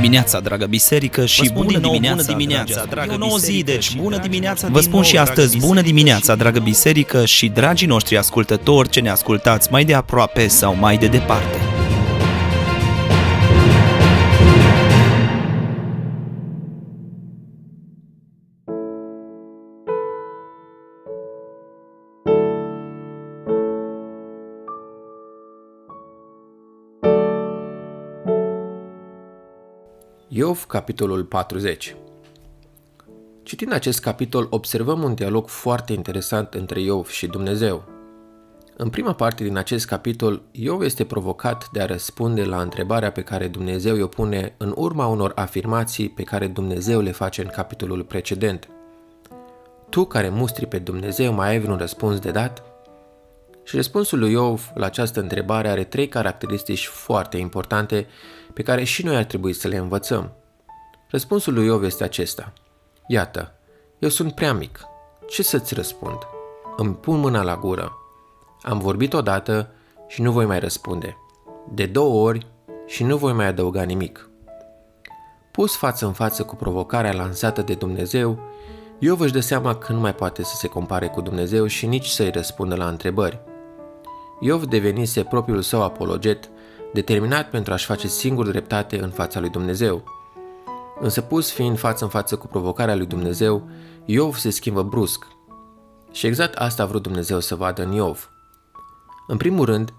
dimineața, dragă biserică, și bună din nou, dimineața, bună dimineața, dragă E o nouă zi, biserică, deci și bună dragi dimineața noștri. Vă din spun nou, și dragă astăzi, bună biserică, dimineața, și- dragă biserică și dragii noștri ascultători ce ne ascultați mai de aproape sau mai de departe. Iov, capitolul 40 Citind acest capitol, observăm un dialog foarte interesant între Iov și Dumnezeu. În prima parte din acest capitol, Iov este provocat de a răspunde la întrebarea pe care Dumnezeu i-o pune în urma unor afirmații pe care Dumnezeu le face în capitolul precedent. Tu care mustri pe Dumnezeu mai ai vreun răspuns de dat? Și răspunsul lui Iov la această întrebare are trei caracteristici foarte importante pe care și noi ar trebui să le învățăm. Răspunsul lui Iov este acesta. Iată, eu sunt prea mic. Ce să-ți răspund? Îmi pun mâna la gură. Am vorbit odată și nu voi mai răspunde. De două ori și nu voi mai adăuga nimic. Pus față în față cu provocarea lansată de Dumnezeu, Iov își dă seama că nu mai poate să se compare cu Dumnezeu și nici să-i răspundă la întrebări. Iov devenise propriul său apologet, determinat pentru a-și face singur dreptate în fața lui Dumnezeu. Însă pus fiind față în față cu provocarea lui Dumnezeu, Iov se schimbă brusc. Și exact asta a vrut Dumnezeu să vadă în Iov. În primul rând,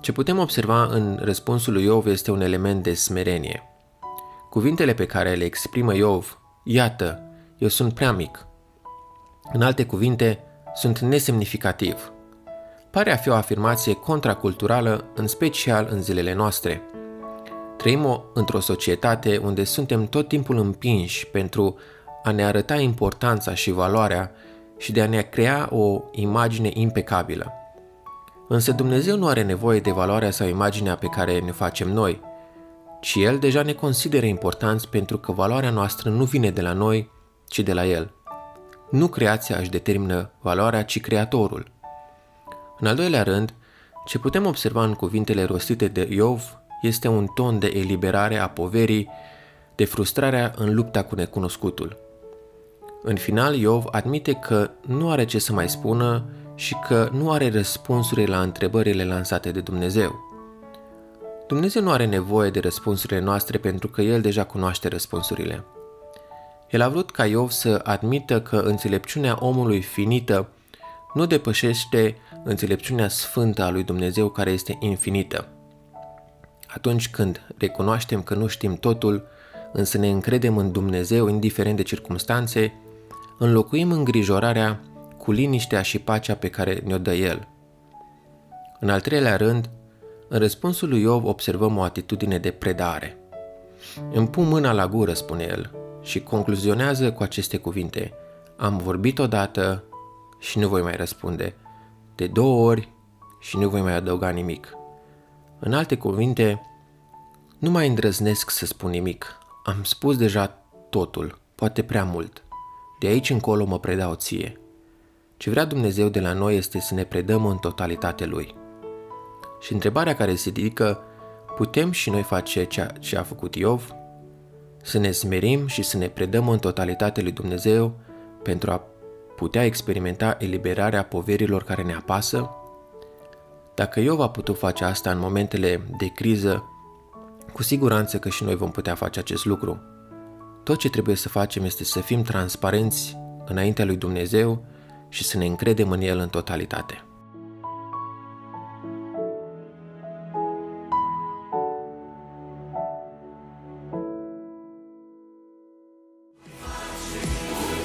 ce putem observa în răspunsul lui Iov este un element de smerenie. Cuvintele pe care le exprimă Iov, iată, eu sunt prea mic. În alte cuvinte, sunt nesemnificativ. Pare a fi o afirmație contraculturală, în special în zilele noastre. Trăim o, într-o societate unde suntem tot timpul împinși pentru a ne arăta importanța și valoarea și de a ne crea o imagine impecabilă. Însă Dumnezeu nu are nevoie de valoarea sau imaginea pe care ne facem noi, ci El deja ne consideră importanți pentru că valoarea noastră nu vine de la noi, ci de la El. Nu creația își determină valoarea, ci Creatorul. În al doilea rând, ce putem observa în cuvintele rostite de Iov este un ton de eliberare a poverii, de frustrarea în lupta cu necunoscutul. În final, Iov admite că nu are ce să mai spună și că nu are răspunsuri la întrebările lansate de Dumnezeu. Dumnezeu nu are nevoie de răspunsurile noastre pentru că El deja cunoaște răspunsurile. El a vrut ca Iov să admită că înțelepciunea omului finită nu depășește înțelepciunea sfântă a lui Dumnezeu care este infinită. Atunci când recunoaștem că nu știm totul, însă ne încredem în Dumnezeu indiferent de circumstanțe, înlocuim îngrijorarea cu liniștea și pacea pe care ne-o dă El. În al treilea rând, în răspunsul lui Iov observăm o atitudine de predare. Îmi pun mâna la gură, spune el, și concluzionează cu aceste cuvinte. Am vorbit odată și nu voi mai răspunde. De două ori și nu voi mai adăuga nimic. În alte cuvinte, nu mai îndrăznesc să spun nimic. Am spus deja totul, poate prea mult. De aici încolo mă predau ție. Ce vrea Dumnezeu de la noi este să ne predăm în totalitate Lui. Și întrebarea care se ridică, putem și noi face ceea ce a făcut Iov? Să ne smerim și să ne predăm în totalitate lui Dumnezeu pentru a putea experimenta eliberarea poverilor care ne apasă? Dacă Iov a putut face asta în momentele de criză, cu siguranță că și noi vom putea face acest lucru. Tot ce trebuie să facem este să fim transparenți înaintea lui Dumnezeu și să ne încredem în El în totalitate.